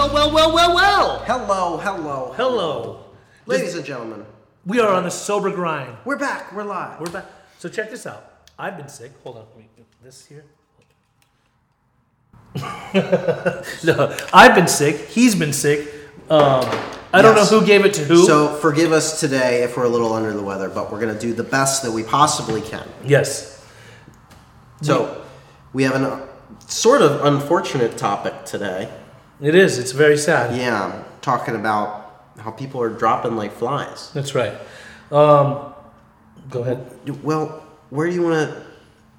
well, well, well, well, well. Hello, hello, Hello. ladies and gentlemen. We are on the sober grind. We're back. We're live. We're back. So check this out. I've been sick. Hold on. Let me this here. no, I've been sick. He's been sick. Um, I don't Yes. know who gave it to who. So forgive us today if we're a little under the weather, but we're gonna do the best that we possibly can. yes. So we have a sort of unfortunate topic today. It is. It's very sad. Yeah, talking about how people are dropping like flies. That's right. Um, go ahead. Well, where do you want to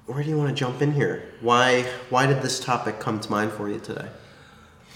where do you want to jump in here? Why why did this topic come to mind for you today?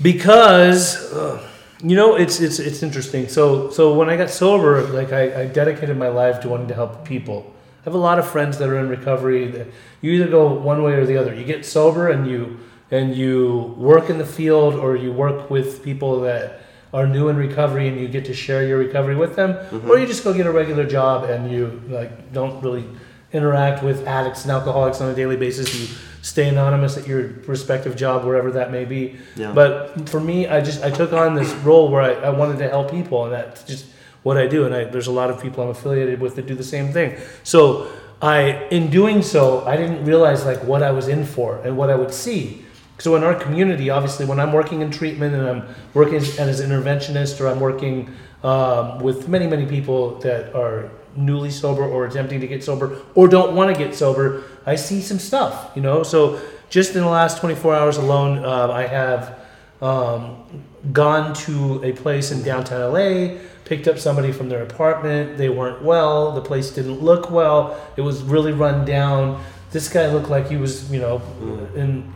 because uh, you know it's it's it's interesting so so when i got sober like I, I dedicated my life to wanting to help people i have a lot of friends that are in recovery that you either go one way or the other you get sober and you and you work in the field or you work with people that are new in recovery and you get to share your recovery with them mm-hmm. or you just go get a regular job and you like don't really interact with addicts and alcoholics on a daily basis. You stay anonymous at your respective job wherever that may be. Yeah. but for me i just i took on this role where I, I wanted to help people and that's just what i do. And I, there's a lot of people i'm affiliated with that do the same thing. So i in doing so i didn't realize like what i was in for and what i would see so in our community obviously when i'm working in treatment and i'm working as, as an interventionist or i'm working um, with many many people that are newly sober or attempting to get sober or don't want to get sober i see some stuff you know so just in the last 24 hours alone uh, i have um, gone to a place in downtown LA, picked up somebody from their apartment. They weren't well. The place didn't look well. It was really run down. This guy looked like he was, you know, and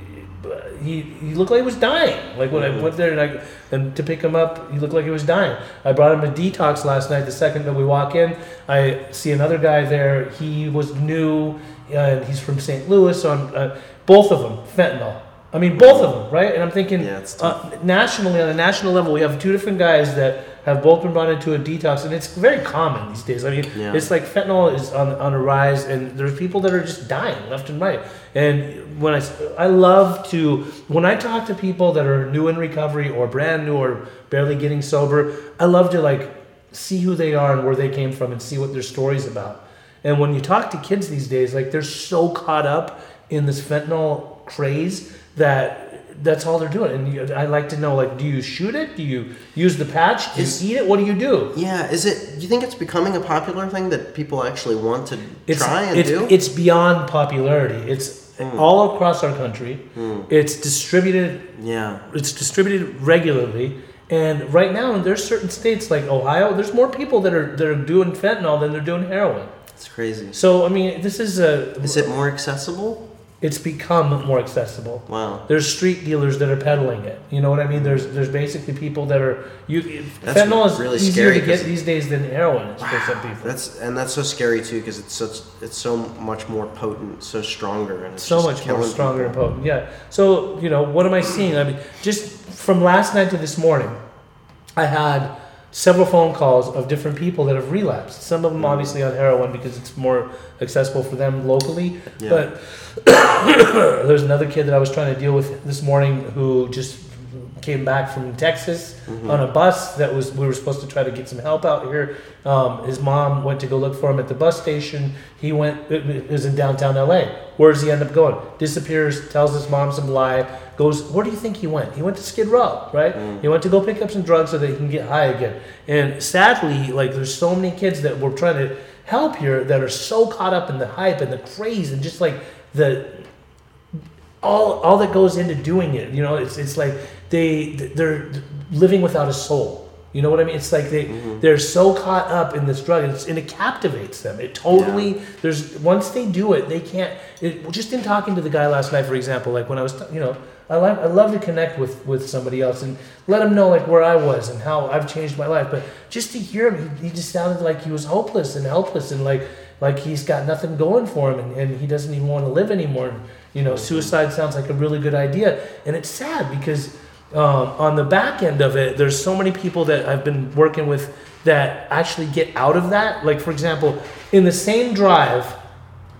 he, he looked like he was dying. Like when I went there and I and to pick him up, he looked like he was dying. I brought him a detox last night. The second that we walk in, I see another guy there. He was new uh, and he's from St. Louis. So uh, both of them fentanyl. I mean, both of them, right? And I'm thinking, Yeah, uh, nationally, on a national level, we have two different guys that have both been brought into a detox, and it's very common these days. I mean, Yeah. it's like fentanyl is on, on a rise, and there's people that are just dying left and right. And when I, I love to, when I talk to people that are new in recovery or brand new or barely getting sober, I love to like see who they are and where they came from and see what their story's about. And when you talk to kids these days, like they're so caught up in this fentanyl craze that that's all they're doing. And you, I like to know, like, do you shoot it? Do you use the patch? Do you eat it? What do you do? Yeah, is it? Do you think it's becoming a popular thing that people actually want to It's, try and it's, do? it's beyond popularity. It's hmm. all across our country. Hmm. It's distributed. yeah, It's distributed regularly. And right now, in there's certain states like Ohio. There's more people that are that are doing fentanyl than they're doing heroin. it's crazy. So I mean, this is a. Is it more accessible? It's become more accessible. Wow. There's street dealers that are peddling it. You know what I mean? There's there's basically people that are you. That's fentanyl is really easier scary to get these days than heroin is for some people. That's and that's so scary too because it's such it's so much more potent, so stronger, and it's so much more stronger and potent. Yeah. So you know what am I seeing? I mean, just from last night to this morning, I had several phone calls of different people that have relapsed. Some of them mm. obviously on heroin because it's more accessible for them locally. Yeah. But there's another kid that I was trying to deal with this morning who just came back from Texas Mm-hmm. on a bus that was we were supposed to try to get some help out here. Um, his mom went to go look for him at the bus station. He went it was in downtown LA. Where does he end up going? Disappears, tells his mom some lie, goes, where do you think he went? He went to Skid Row, right? Mm. He went to go pick up some drugs so that he can get high again. And sadly, like there's so many kids that we're trying to help here that are so caught up in the hype and the craze and just like the all all that goes into doing it. You know, it's it's like they they're living without a soul. You know what I mean? It's like they mm-hmm. they're so caught up in this drug, and, it's, and it captivates them. It totally there's once they do it, they can't. It, just in talking to the guy last night, for example, like when I was you know. I love, I love to connect with, with somebody else and let them know like where I was and how I've changed my life. But just to hear him, he, he just sounded like he was hopeless and helpless and like like he's got nothing going for him and, and he doesn't even want to live anymore. And, you know, mm-hmm. suicide sounds like a really good idea. And it's sad because um, on the back end of it, there's so many people that I've been working with that actually get out of that. Like, for example, in the same drive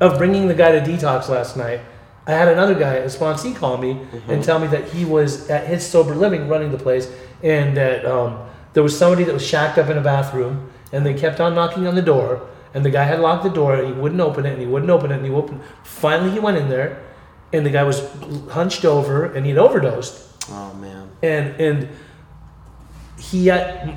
of bringing the guy to detox last night, I had another guy, a sponsee, call me and tell me that he was at his sober living running the place, and that um, there was somebody that was shacked up in a bathroom, and they kept on knocking on the door, and the guy had locked the door, and he wouldn't open it, and he wouldn't open it, and he opened. Finally, he went in there, and the guy was hunched over, and he'd overdosed, Oh man. and and he had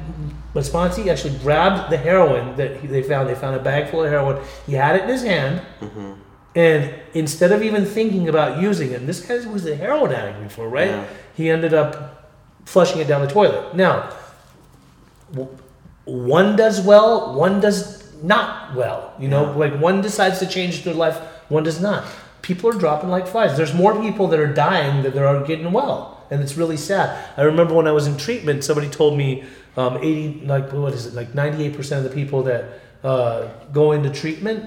Sponsee actually grabbed the heroin that he, they found. They found a bag full of heroin. He had it in his hand, Mm-hmm. and instead of even thinking about using it, and this guy was a heroin addict before, right? Yeah. He ended up flushing it down the toilet. Now, one does well, one does not well. You know, Yeah. like one decides to change their life, one does not. People are dropping like flies. There's more people that are dying than there are getting well, and it's really sad. I remember when I was in treatment, somebody told me um, 80, like what is it, like 98% of the people that uh, go into treatment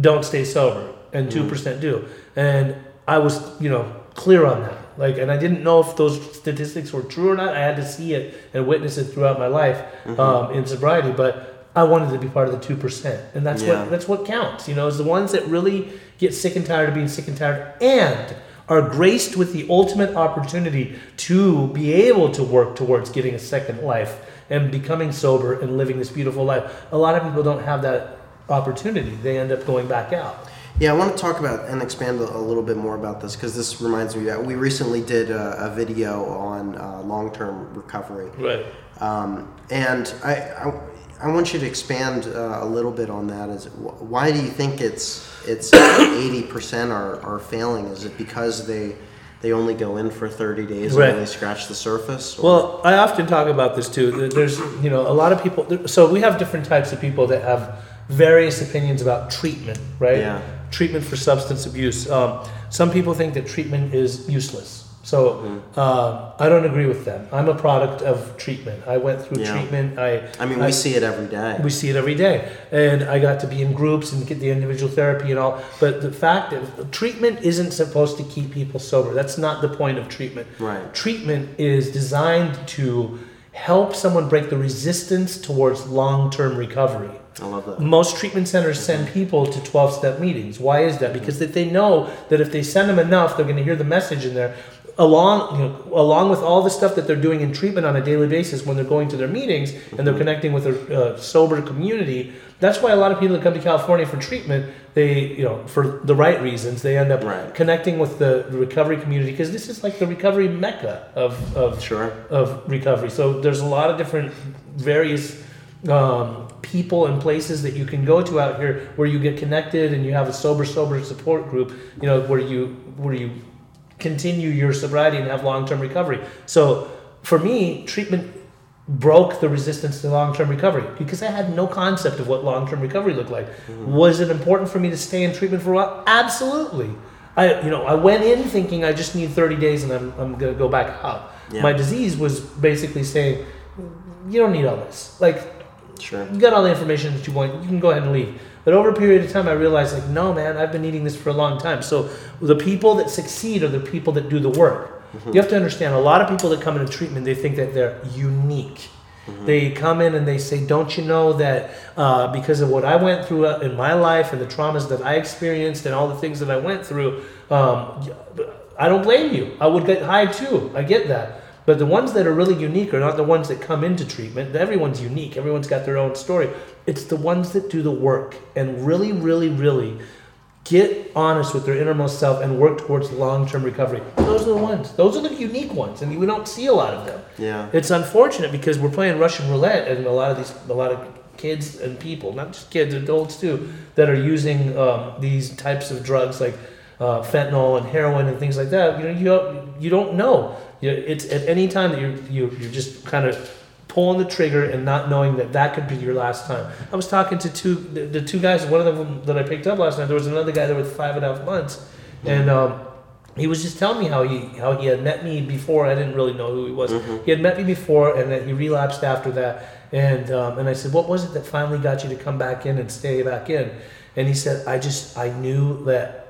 don't stay sober, and 2% do. And I was, you know, clear on that. Like, and I didn't know if those statistics were true or not. I had to see it and witness it throughout my life um, in sobriety, but I wanted to be part of the two percent, and that's Yeah. what that's what counts. You know, is the ones that really get sick and tired of being sick and tired, and are graced with the ultimate opportunity to be able to work towards getting a second life and becoming sober and living this beautiful life. A lot of people don't have that opportunity. They end up going back out. Yeah, I want to talk about and expand a, little bit more about this because this reminds me that we recently did a, a video on uh, long-term recovery, Right. um, and I, I I want you to expand uh, a little bit on that. Is wh- why do you think it's it's eighty percent are, are failing? Is it because they they only go in for thirty days Right. and they scratch the surface? or- Well, I often talk about this too. There's, you know, a lot of people. So we have different types of people that have various opinions about treatment, right? Yeah. Treatment for substance abuse. Um, some people think that treatment is useless. So Mm-hmm. uh, I don't agree with them. I'm a product of treatment. I went through Yeah. treatment. I. I mean, we see it every day. We see it every day. And I got to be in groups and get the individual therapy and all. But the fact is, treatment isn't supposed to keep people sober. That's not the point of treatment. Right. Treatment is designed to help someone break the resistance towards long term recovery. I love that. Most treatment centers send people to 12 step meetings. Why is that? Because that they know that if they send them enough, they're going to hear the message in there. Along, you know, along with all the stuff that they're doing in treatment on a daily basis when they're going to their meetings and they're connecting with a uh, sober community. That's why a lot of people that come to California for treatment, they, you know, for the right reasons, they end up Right. connecting with the recovery community because this is like the recovery mecca of, of Sure. of recovery. So there's a lot of different various um, people and places that you can go to out here where you get connected and you have a sober sober support group. You know where you where you continue your sobriety and have long term recovery. So for me, treatment broke the resistance to long term recovery because I had no concept of what long term recovery looked like. Mm-hmm. Was it important for me to stay in treatment for a while? Absolutely. I you know I went in thinking I just need 30 days and I'm, I'm gonna go back out. Yeah. My disease was basically saying you don't need all this. Like Sure. you got all the information that you want. You can go ahead and leave. But over a period of time, I realized, like, no, man, I've been needing this for a long time. So the people that succeed are the people that do the work. You have to understand. A lot of people that come into treatment, they think that they're unique. They come in and they say, "Don't you know that uh, because of what I went through uh, in my life and the traumas that I experienced and all the things that I went through, um, I don't blame you. I would get high too. I get that." But the ones that are really unique are not the ones that come into treatment. Everyone's unique. Everyone's got their own story. It's the ones that do the work and really, really, really get honest with their innermost self and work towards long-term recovery. Those are the ones. Those are the unique ones, and we don't see a lot of them. Yeah. It's unfortunate because we're playing Russian roulette, and a lot of these, a lot of kids and people, not just kids, adults too, that are using um, these types of drugs like uh, fentanyl and heroin and things like that. You know, you don't, you don't know. You it's at any time that you're you, you're just kind of pulling the trigger and not knowing that that could be your last time. I was talking to two the, the two guys. One of them that I picked up last night. There was another guy there with five and a half months, and. Um, he was just telling me how he how he had met me before. I didn't really know who he was. He had met me before, and that he relapsed after that. And um, and I said, what was it that finally got you to come back in and stay back in? And he said, I just I knew that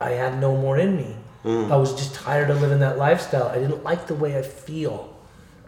I had no more in me. I was just tired of living that lifestyle. I didn't like the way I feel.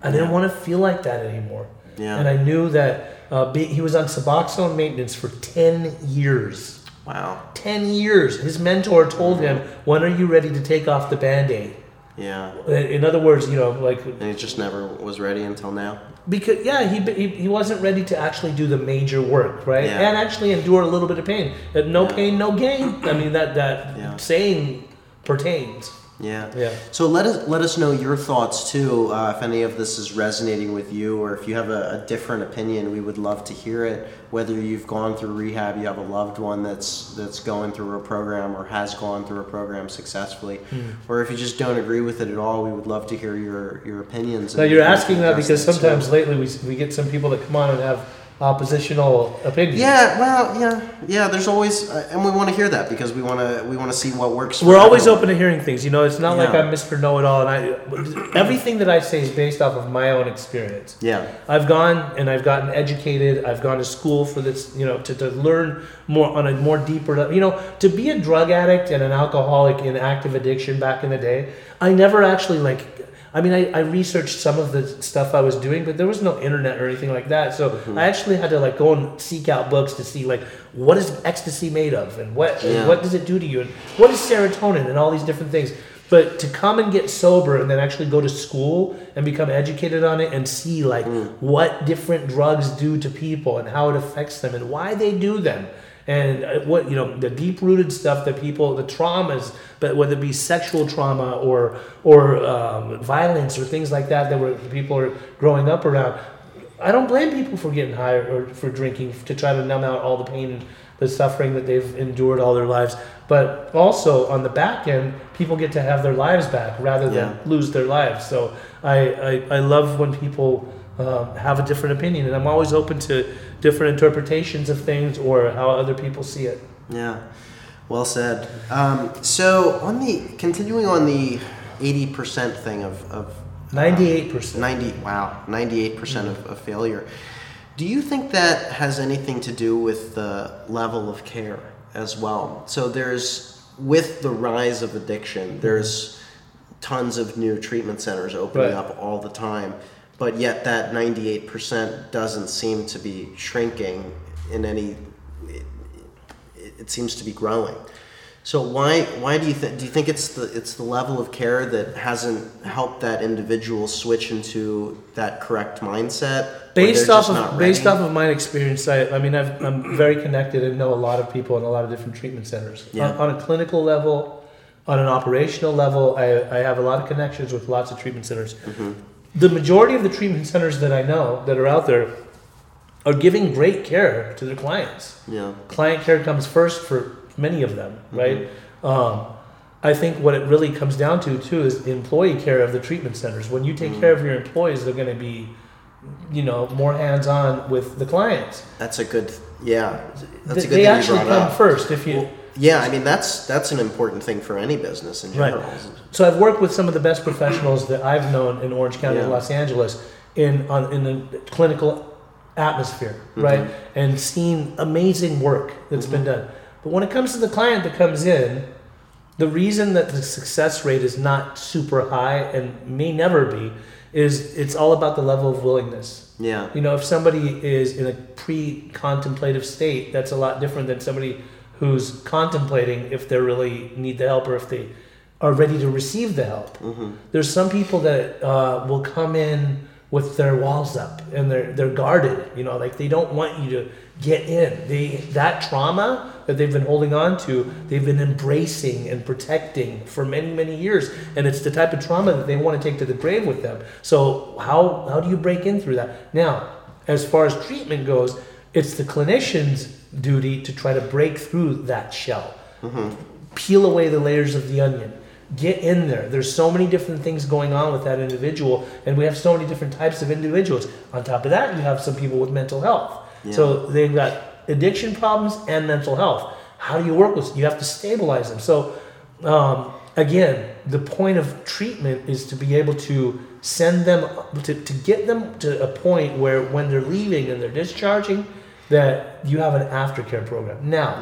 I didn't want to feel like that anymore. Yeah. And I knew that uh, be, he was on Suboxone maintenance for ten years. Wow. 10 years. His mentor told him, When are you ready to take off the band aid? Yeah. In other words, you know, like, And he just never was ready until now. because, yeah, he, he, he wasn't ready to actually do the major work, right? Yeah. And actually endure a little bit of pain. Uh, No Yeah. pain, no gain. I mean, that, that Yeah. saying pertains. Yeah. Yeah. So let us let us know your thoughts too. Uh, if any of this is resonating with you, or if you have a, a different opinion, we would love to hear it. Whether you've gone through rehab, you have a loved one that's that's going through a program or has gone through a program successfully, Hmm. or if you just don't agree with it at all, we would love to hear your your opinions. Now, you're asking that because too. sometimes lately we, we get some people that come on and have oppositional opinions. Yeah, well, yeah, yeah. There's always, uh, and we want to hear that because we want to we want to see what works. We're always everyone. open to hearing things. You know, it's not like I'm Mr. Know It All, and I everything that I say is based off of my own experience. Yeah, I've gone and I've gotten educated. I've gone to school for this, you know, to, to learn more on a more deeper level. You know, to be a drug addict and an alcoholic in active addiction back in the day, I never actually like. I mean, I, I researched some of the stuff I was doing, but there was no internet or anything like that. So mm-hmm. I actually had to like go and seek out books to see like what is ecstasy made of and what Yeah. what does it do to you and what is serotonin and all these different things. But to come and get sober and then actually go to school and become educated on it and see like mm. what different drugs do to people and how it affects them and why they do them and uh, what you know the deep rooted stuff that people the traumas but whether it be sexual trauma or or um, violence or things like that that were people are growing up around I don't blame people for getting high or for drinking to try to numb out all the pain and the suffering that they've endured all their lives. But also on the back end, people get to have their lives back rather than Yeah. lose their lives. So I, I, I love when people um, have a different opinion, and I'm always open to different interpretations of things or how other people see it. yeah. Well said. Um, so on the continuing on the eighty percent thing of of 98%. 90 wow 98% of, of failure do you think that has anything to do with the level of care as well so there's with the rise of addiction there's tons of new treatment centers opening Right. up all the time but yet that 98% doesn't seem to be shrinking in any it, it, seems to be growing so why why do you think do you think it's the it's the level of care that hasn't helped that individual switch into that correct mindset? based off of based off of my experience I, I mean I've, i'm very connected and know a lot of people in a lot of different treatment centers Yeah. on, on a clinical level on an operational level I, I have a lot of connections with lots of treatment centers Mm-hmm. The majority of the treatment centers that i know that are out there are giving great care to their clients yeah client care comes first for many of them, right? Um, I think what it really comes down to too is employee care of the treatment centers. When you take care of your employees, they're going to be, you know, more hands-on with the clients. that's a good yeah that's Th- a good they thing actually you brought come up. first. If you yeah I mean that's that's an important thing for any business in Right. general So I've worked with some of the best professionals that I've known in Orange County Yeah. Los Angeles in on in the clinical atmosphere, mm-hmm. right? And seen amazing work that's been mm-hmm. done. But when it comes to the client that comes in, the reason that the success rate is not super high and may never be is it's all about the level of willingness. yeah You know, if somebody is in a pre-contemplative state, that's a lot different than somebody who's contemplating if they really need the help or if they are ready to receive the help. There's some people that uh, will come in with their walls up and they're they're guarded. You know, like they don't want you to get in. They that trauma that they've been holding on to, they've been embracing and protecting for many many years, and it's the type of trauma that they want to take to the grave with them. So how how do you break in through that? Now, as far as treatment goes, it's the clinician's duty to try to break through that shell. Peel away the layers of the onion. Get in there. There's so many different things going on with that individual and we have so many different types of individuals. On top of that you have some people with mental health. So they've got addiction problems and mental health. How do you work with you have to stabilize them. So um, again the point of treatment is to be able to send them to, to get them to a point where when they're leaving and they're discharging that you have an aftercare program now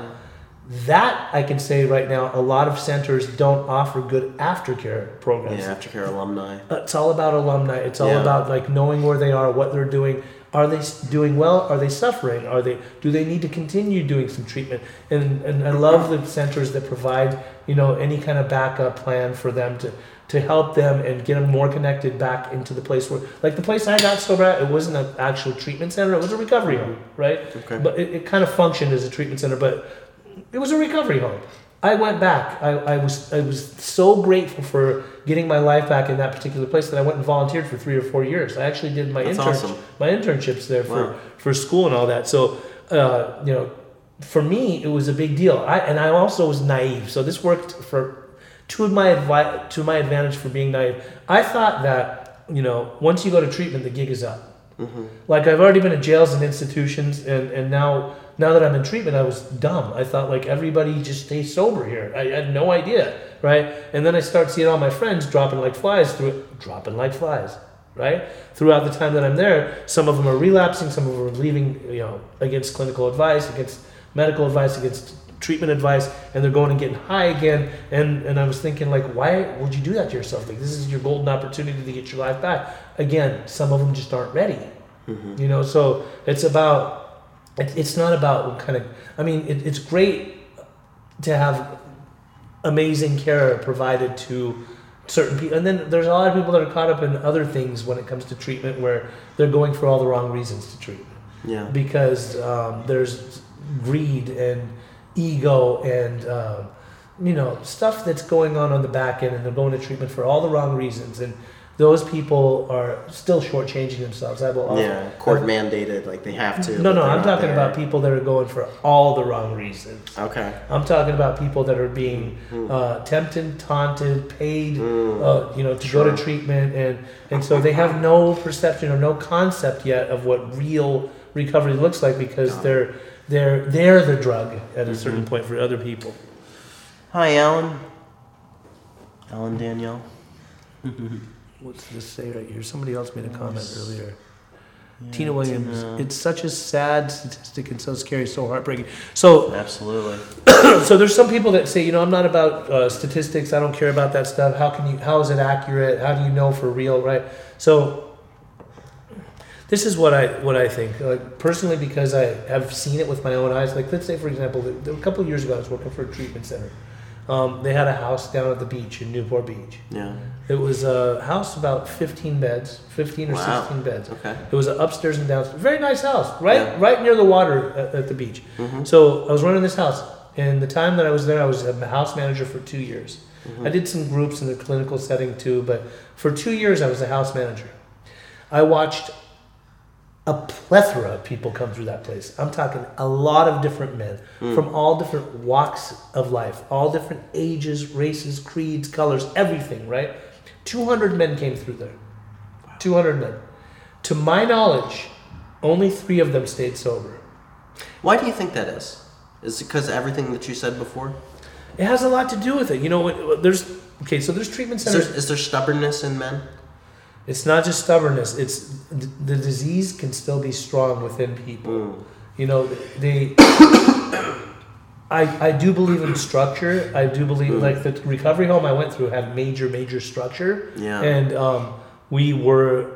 that I can say right now, a lot of centers don't offer good aftercare programs. yeah aftercare alumni uh, It's all about alumni. It's all Yeah. about like knowing where they are, what they're doing. are they doing well? Are they suffering? Are they do they need to continue doing some treatment? And and I love the centers that provide you know any kind of backup plan for them to to help them and get them more connected back into the place where like the place I got sober at. It wasn't an actual treatment center. It was a recovery home, right? Okay. But it, it kind of functioned as a treatment center, but it was a recovery home. I went back. I, I was I was so grateful for getting my life back in that particular place that I went and volunteered for three or four years. I actually did my That's intern, awesome. my internships there for, Wow. for school and all that. So uh, you know, for me it was a big deal. I and I also was naive. So this worked for to my advi- to my advantage for being naive. I thought that you know once you go to treatment, the gig is up. Mm-hmm. Like I've already been in jails and institutions, and and now now that I'm in treatment, I was dumb. I thought like everybody just stays sober here. I had no idea, right? And then I start seeing all my friends dropping like flies through dropping like flies, right? Throughout the time that I'm there, some of them are relapsing, some of them are leaving, you know, against clinical advice, against medical advice, against treatment advice, and they're going and getting high again. And and I was thinking like, why would you do that to yourself? Like this is your golden opportunity to get your life back. Again, some of them just aren't ready. You know, so it's about it, it's not about what kind of i mean it, it's great to have amazing care provided to certain people and then there's a lot of people that are caught up in other things when it comes to treatment where they're going for all the wrong reasons to treatment Yeah. because um, there's greed and ego and um, you know stuff that's going on on the back end and they're going to treatment for all the wrong reasons and those people are still shortchanging themselves i will often Yeah. Court mandated, like they have to. no, no, I'm talking there. about people that are going for all the wrong reasons. Okay. I'm talking about people that are being uh, tempted, taunted, paid, uh, you know, to go to treatment, and and so they have no perception or no concept yet of what real recovery looks like because it. they're they're they're the drug at a certain point for other people. Hi, Alan. Alan Danielle. What's this say right here? Somebody else made a comment Yes. earlier. Yeah, Tina Williams. Tina. It's such a sad statistic and so scary, so heartbreaking. So Absolutely. so there's some people that say, you know, I'm not about uh, statistics. I don't care about that stuff. How can you? How is it accurate? How do you know for real? Right. So this is what I what I think. Like personally, because I have seen it with my own eyes. Like let's say, for example, a couple of years ago, I was working for a treatment center. Um, they had a house down at the beach in Newport Beach. Yeah. It was a house about 15 beds, 15 or Wow. 16 beds. Okay. It was an upstairs and downstairs. Very nice house, right, Yeah. right near the water at, at the beach. Mhm. So I was running this house, and the time that I was there, I was a house manager for two years. Mhm. I did some groups in the clinical setting too, but for two years I was a house manager. I watched a plethora of people come through that place. I'm talking a lot of different men Mm. from all different walks of life, all different ages, races, creeds, colors, everything, right? 200 men came through there. 200 men. To my knowledge, only three of them stayed sober. Why do you think that is? Is it because everything that you said before? It has a lot to do with it. You know, there's okay. So there's treatment centers. is there stubbornness in men? It's not just stubbornness. It's the, the disease can still be strong within people. Mm. You know, they. I, I do believe in structure. I do believe Mm. like the recovery home I went through had major major structure, Yeah. and um, we were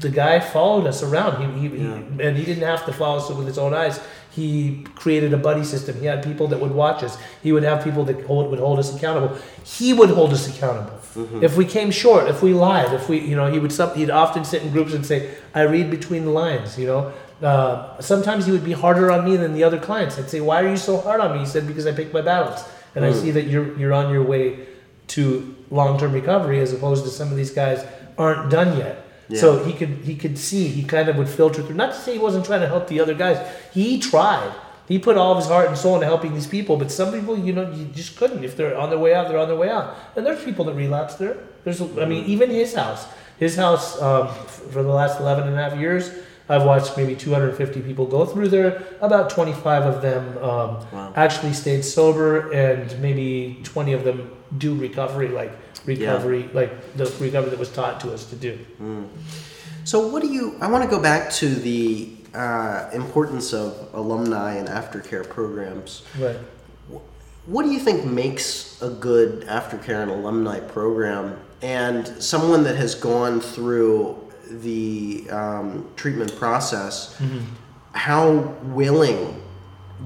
the guy followed us around. He, he, Yeah. he and he didn't have to follow us with his own eyes. He created a buddy system. He had people that would watch us. He would have people that hold, would hold us accountable. He would hold us accountable. Mhm. If we came short, if we lied, if we, you know, he would he'd often sit in groups and say, "I read between the lines." You know, uh, sometimes he would be harder on me than the other clients. I'd say, "Why are you so hard on me?" He said, "Because I pick my battles, and I Mm. see that you're you're on your way to long-term recovery, as opposed to some of these guys aren't done yet." Yeah. So he could he could see he kind of would filter through. Not to say he wasn't trying to help the other guys. He tried. He put all of his heart and soul into helping these people. But some people, you know, you just couldn't. If they're on their way out, they're on their way out. And there's people that relapse there. There's, I mean, even his house. His house um, for the last 11 and a half years, I've watched maybe 250 people go through there. About 25 of them um, Wow. actually stayed sober, and maybe 20 of them do recovery, like recovery, like the recovery that was taught to us to do. Mm. So, what do you? I want to go back to the uh, importance of alumni and aftercare programs. Right. What do you think makes a good aftercare and alumni program? And someone that has gone through the um, treatment process, Mm-hmm. how willing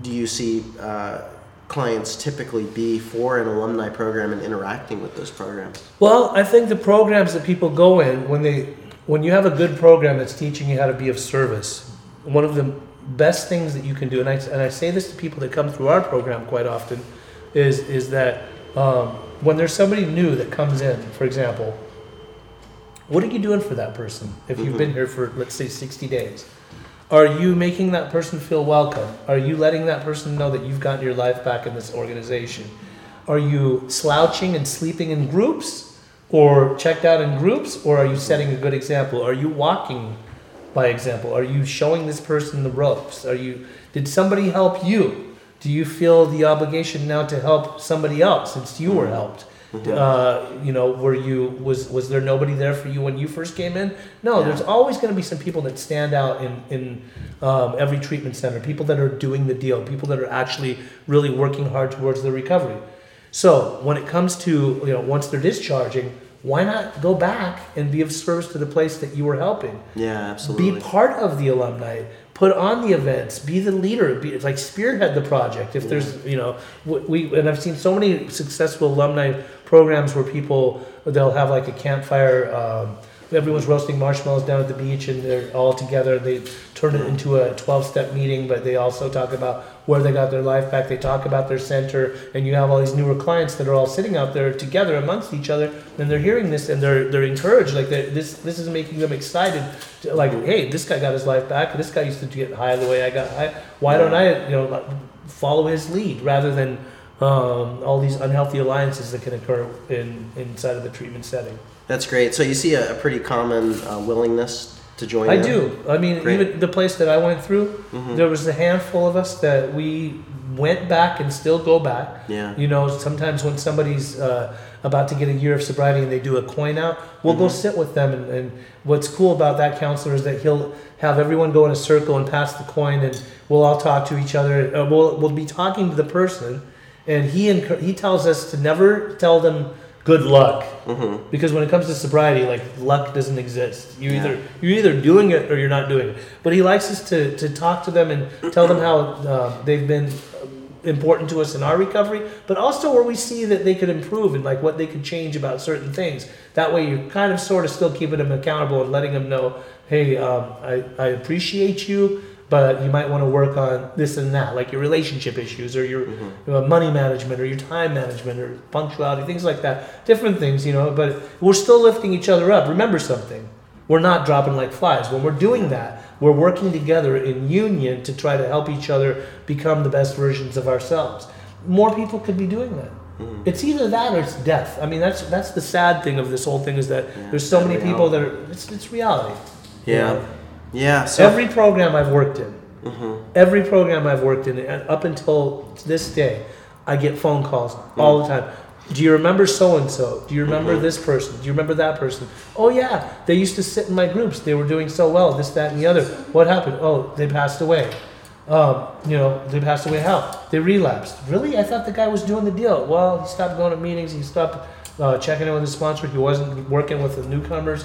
do you see uh, clients typically be for an alumni program and interacting with those programs? Well, I think the programs that people go in when they when you have a good program that's teaching you how to be of service, one of the best things that you can do, and I, and I say this to people that come through our program quite often, is is that um, when there's somebody new that comes in, for example, what are you doing for that person if you've been here for let's say 60 days? Are you making that person feel welcome? Are you letting that person know that you've gotten your life back in this organization? Are you slouching and sleeping in groups or checked out in groups or are you setting a good example? Are you walking by example? Are you showing this person the ropes? Are you did somebody help you? Do you feel the obligation now to help somebody else since you were helped? Uh, you know, were you was was there nobody there for you when you first came in? No, Yeah. there's always going to be some people that stand out in in um, every treatment center. People that are doing the deal. People that are actually really working hard towards their recovery. So when it comes to you know once they're discharging, why not go back and be of service to the place that you were helping? Yeah, absolutely. Be part of the alumni. Put on the events. Be the leader. Be it's like spearhead the project. If there's you know we and I've seen so many successful alumni programs where people they'll have like a campfire. Um, everyone's roasting marshmallows down at the beach and they're all together. They turn it into a 12 step meeting, but they also talk about where they got their life back. They talk about their center, and you have all these newer clients that are all sitting out there together amongst each other, and they're hearing this and they're they're encouraged. Like they're, this this is making them excited. To, like, hey, this guy got his life back. This guy used to get high the way I got high. Why don't I, you know, follow his lead rather than um, all these unhealthy alliances that can occur in inside of the treatment setting. That's great. So you see a, a pretty common uh, willingness to join. I do. I mean, Great. even the place that I went through, Mhm. there was a handful of us that we went back and still go back. Yeah. You know, sometimes when somebody's uh, about to get a year of sobriety and they do a coin out, we'll go Mhm. sit with them. And, and what's cool about that counselor is that he'll have everyone go in a circle and pass the coin, and we'll all talk to each other. Uh, we'll, we'll be talking to the person, and he encour- he tells us to never tell them good luck hmm because when it comes to sobriety, like luck doesn't exist. You Yeah. either you're either doing it or you're not doing it. But he likes us to, to talk to them and tell them how uh, they've been important to us in our recovery, but also where we see that they could improve and like what they could change about certain things. That way, you're kind of sort of still keeping them accountable and letting them know, hey, um, I, I appreciate you. But you might want to work on this and that, like your relationship issues or your Mm-hmm. uh, money management or your time management or punctuality, things like that. Different things, you know, but we're still lifting each other up. Remember something. We're not dropping like flies. When we're doing that, we're working together in union to try to help each other become the best versions of ourselves. More people could be doing that. Mm-hmm. It's either that or it's death. I mean, that's that's the sad thing of this whole thing is that Yeah, there's so many people that are it's, it's reality. you Yeah. know? Yeah. So. Every program I've worked in, Mhm. Every program I've worked in, and up until this day, I get phone calls all the time. Do you remember so and so? Do you remember this person? Do you remember that person? Oh yeah, they used to sit in my groups. They were doing so well. This, that, and the other. What happened? Oh, they passed away. Um, you know, they passed away. How? They relapsed. Really? I thought the guy was doing the deal. Well, he stopped going to meetings. He stopped uh, checking in with his sponsor. He wasn't working with the newcomers.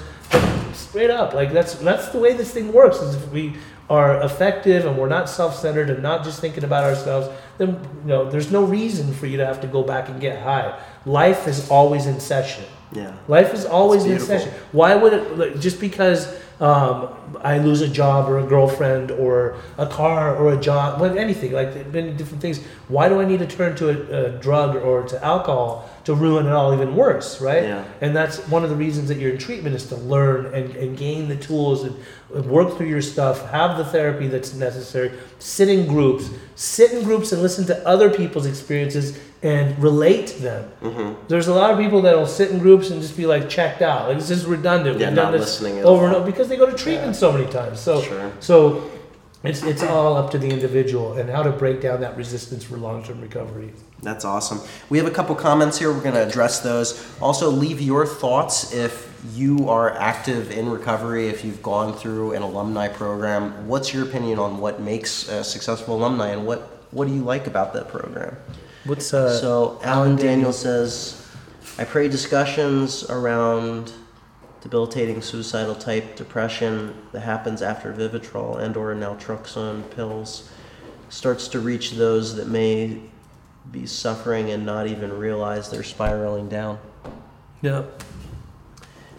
Straight up, like that's that's the way this thing works. Is if we are effective and we're not self-centered and not just thinking about ourselves, then you know there's no reason for you to have to go back and get high. Life is always in session. Yeah. Life is always in session. Why would it like, just because um, I lose a job or a girlfriend or a car or a job, well, anything like many different things? Why do I need to turn to a, a drug or to alcohol to ruin it all even worse, right? Yeah. And that's one of the reasons that you're in treatment is to learn and, and gain the tools and work through your stuff, have the therapy that's necessary, sit in groups, sit in groups and listen to other people's experiences and relate to them. hmm There's a lot of people that'll sit in groups and just be like checked out. Like this is redundant. Yeah, We've not done this listening at over and over because they go to treatment Yeah. so many times. So Sure. so it's it's all up to the individual and how to break down that resistance for long term recovery. That's awesome. We have a couple comments here. We're going to address those. Also, leave your thoughts if you are active in recovery, if you've gone through an alumni program. What's your opinion on what makes a successful alumni and what, what do you like about that program? What's uh so, Alan Daniel says, I pray discussions around debilitating suicidal type depression that happens after Vivitrol and or naltrexone pills starts to reach those that may be suffering and not even realize they're spiraling down. Yeah.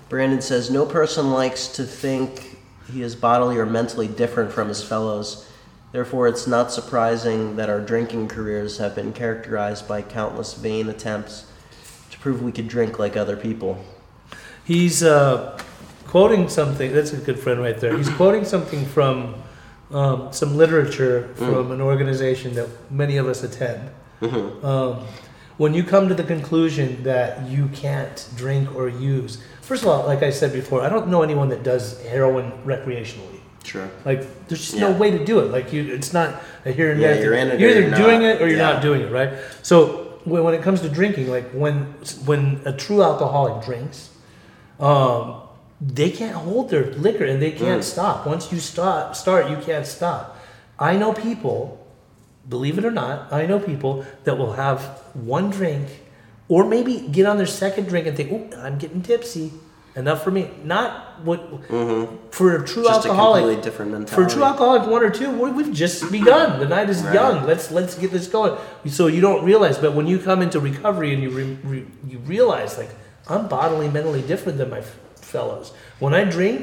Brandon says no person likes to think he is bodily or mentally different from his fellows. Therefore, it's not surprising that our drinking careers have been characterized by countless vain attempts to prove we could drink like other people. He's uh, quoting something. That's a good friend right there. He's quoting something from um, some literature from an organization that many of us attend. Um, when you come to the conclusion that you can't drink or use, first of all, like I said before, I don't know anyone that does heroin recreationally. Sure. Like, there's just Yeah. no way to do it. Like, you, it's not a here and Yeah, there. you're in it You're either you're doing not. it or you're Yeah. not doing it, right? So when, when it comes to drinking, like when when a true alcoholic drinks, um, they can't hold their liquor and they can't Mm. stop. Once you start, start, you can't stop. I know people, believe it or not, I know people that will have one drink, or maybe get on their second drink and think, "Oh, I'm getting tipsy." Enough for me. Not what for a true Mm-hmm. Just a alcoholic. completely different mentality. For a true alcoholic, one or two, we- we've just begun. The night is Right. young. Let's let's get this going. So you don't realize, but when you come into recovery and you re, re, you realize, like I'm bodily, mentally different than my f- fellows. When I drink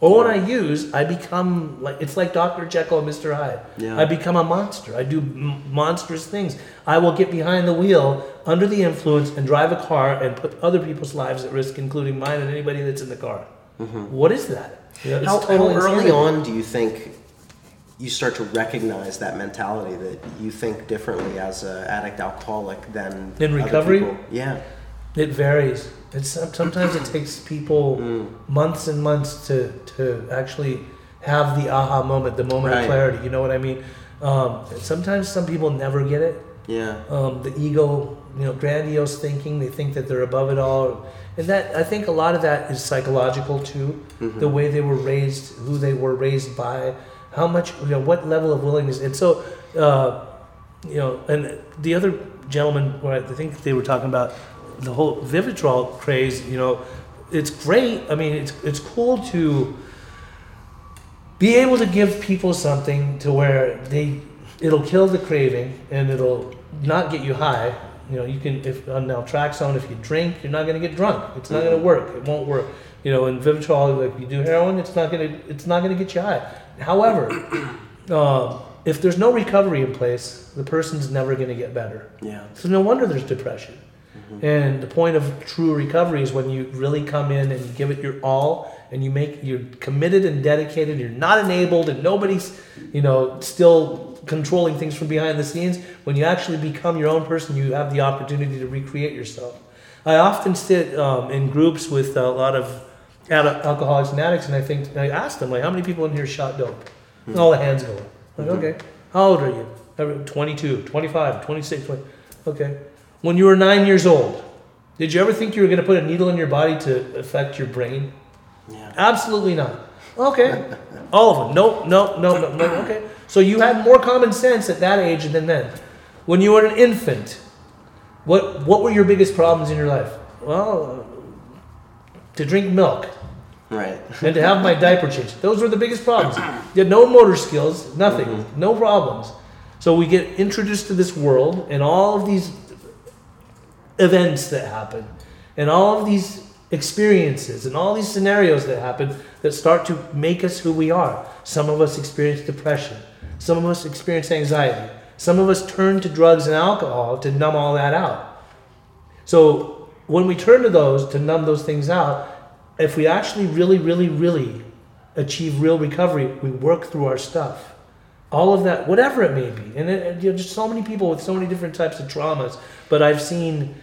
or when I use, I become like it's like Doctor Jekyll and Mister Hyde. Yeah. I become a monster. I do m- monstrous things. I will get behind the wheel under the influence and drive a car and put other people's lives at risk, including mine and anybody that's in the car. What is that? You know, Mm-hmm. How, total how early on do you think you start to recognize that mentality that you think differently as an addict alcoholic than In recovery? Yeah. It varies. It's sometimes it takes people Mm. months and months to to actually have the aha moment, the moment Right. of clarity. You know what I mean? Um, sometimes some people never get it. Yeah. Um, the ego, you know, grandiose thinking. They think that they're above it all, and that I think a lot of that is psychological too. The way they were raised, who they were raised by, how much, you know, what level of willingness, and so, uh, you know, and the other gentleman, where I think they were talking about the whole Vivitrol craze. You know, it's great. I mean, it's it's cool to be able to give people something to where they it'll kill the craving and it'll not get you high. You know, you can if on naltrexone, if you drink, you're not going to get drunk. It's not going to work. It won't work. You know, in Vivitrol, like you do heroin, it's not going to it's not going to get you high. However, um, if there's no recovery in place, the person's never going to get better. Yeah. So no wonder there's depression. And the point of true recovery is when you really come in and you give it your all and you make you're committed and dedicated, you're not enabled and nobody's, you know, still controlling things from behind the scenes. When you actually become your own person, you have the opportunity to recreate yourself. I often sit um, in groups with a lot of ad- alcoholics and addicts, and I think I ask them like, "How many people in here shot dope?" And all the hands go up. Like, okay, how old are you? Every- 22, 25, 26, 20. Okay. When you were nine years old, did you ever think you were going to put a needle in your body to affect your brain? Yeah. Absolutely not. Okay. All of them. No, no, no, no, no. Okay. So you had more common sense at that age than then. When you were an infant, what what were your biggest problems in your life? Well, uh, to drink milk Right. and to have my diaper changed. Those were the biggest problems. You had no motor skills, nothing, mm-hmm. no problems. So we get introduced to this world and all of these events that happen, and all of these experiences, and all these scenarios that happen that start to make us who we are. Some of us experience depression, some of us experience anxiety, some of us turn to drugs and alcohol to numb all that out. So when we turn to those to numb those things out, if we actually really, really, really achieve real recovery, we work through our stuff. All of that, whatever it may be. And it- you know, just so many people with so many different types of traumas. But I've seen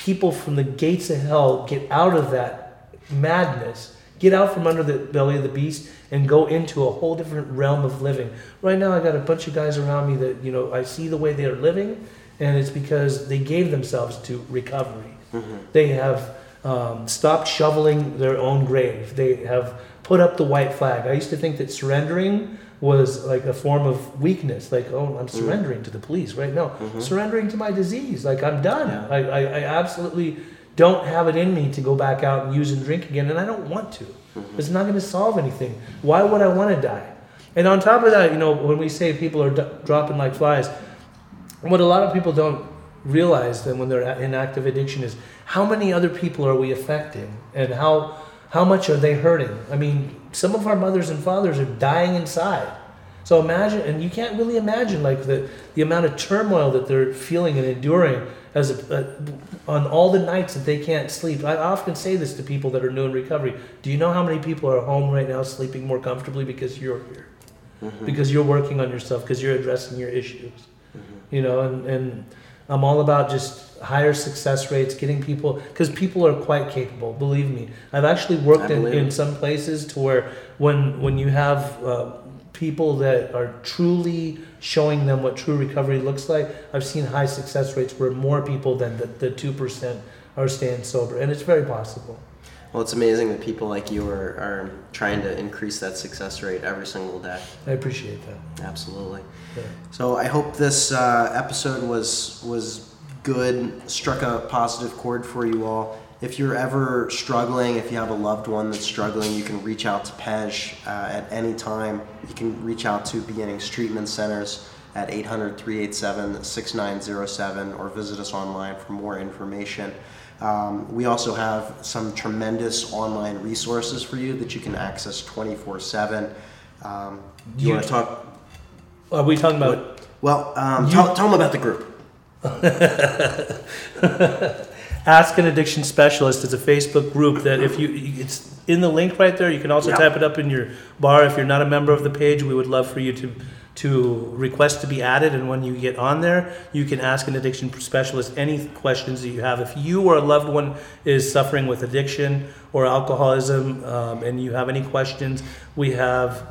people from the gates of hell get out of that madness, get out from under the belly of the beast, and go into a whole different realm of living. Right now, I got a bunch of guys around me that, you know, I see the way they are living, and it's because they gave themselves to recovery. They have um, stopped shoveling their own grave. They have put up the white flag. I used to think that surrendering was like a form of weakness. Like, oh, I'm mm. surrendering to the police, right? No, mm-hmm. surrendering to my disease. Like, I'm done. Yeah. I, I, I absolutely don't have it in me to go back out and use and drink again, and I don't want to. Mm-hmm. It's not going to solve anything. Why would I want to die? And on top of that, you know, when we say people are d- dropping like flies, what a lot of people don't realize then when they're in active addiction is how many other people are we affecting and how how much are they hurting? I mean some of our mothers and fathers are dying inside. So imagine and you can't really imagine like the the amount of turmoil that they're feeling and enduring as a, uh, on all the nights that they can't sleep. I often say this to people that are new in recovery. Do you know how many people are home right now sleeping more comfortably because you're here? Because you're working on yourself because you're addressing your issues. You know and, and i'm all about just higher success rates getting people because people are quite capable believe me. I've actually worked in, in some places to where when when you have uh, people that are truly showing them what true recovery looks like i've seen high success rates where more people than the, the 2% are staying sober and it's very possible Well, it's amazing that people like you are, are trying to increase that success rate every single day. i appreciate that Absolutely. Yeah. So I hope this uh, episode was was good, struck a positive chord for you all. If you're ever struggling, if you have a loved one that's struggling, you can reach out to Pej uh, at any time. You can reach out to Beginnings Treatment Centers at 800 387 6907 or visit us online for more information. Um, we also have some tremendous online resources for you that you can access 24 7. Um, do you You want to talk? are we talking about Well, um, You- tell, tell them about the group. Ask an Addiction Specialist is a Facebook group that if you, it's in the link right there. You can also Yeah. type it up in your bar. If you're not a member of the page, we would love for you to to request to be added. And when you get on there, you can ask an addiction specialist any questions that you have. If you or a loved one is suffering with addiction or alcoholism, um, and you have any questions, we have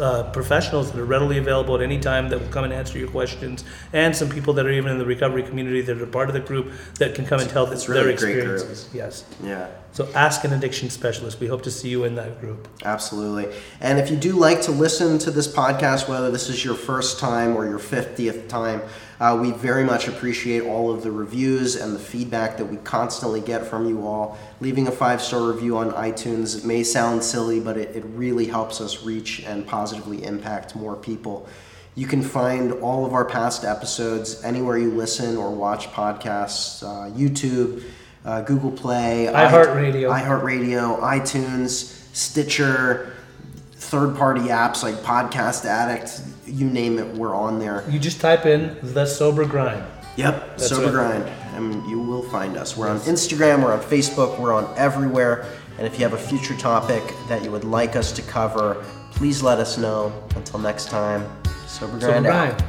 uh, professionals that are readily available at any time that will come and answer your questions, and some people that are even in the recovery community that are part of the group that can come and tell It's their really experiences. Yes. Yeah, So ask an addiction specialist. We hope to see you in that group. absolutely. And if you do like to listen to this podcast, whether this is your first time or your 50th time, uh, we very much appreciate all of the reviews and the feedback that we constantly get from you all. Leaving a five star review on iTunes it may sound silly, but it, it really helps us reach and positively impact more people. You can find all of our past episodes anywhere you listen or watch podcasts uh, YouTube, uh, Google Play, iHeartRadio. iHeartRadio, iTunes, Stitcher, third party apps like Podcast Addict, you name it, we're on there. You just type in the sober grind. Yep, That's Sober. Grind, and you will find us. We're on Instagram, we're on Facebook, we're on everywhere. And if you have a future topic that you would like us to cover, please let us know. Until next time, Sober Sober Grind out. grind.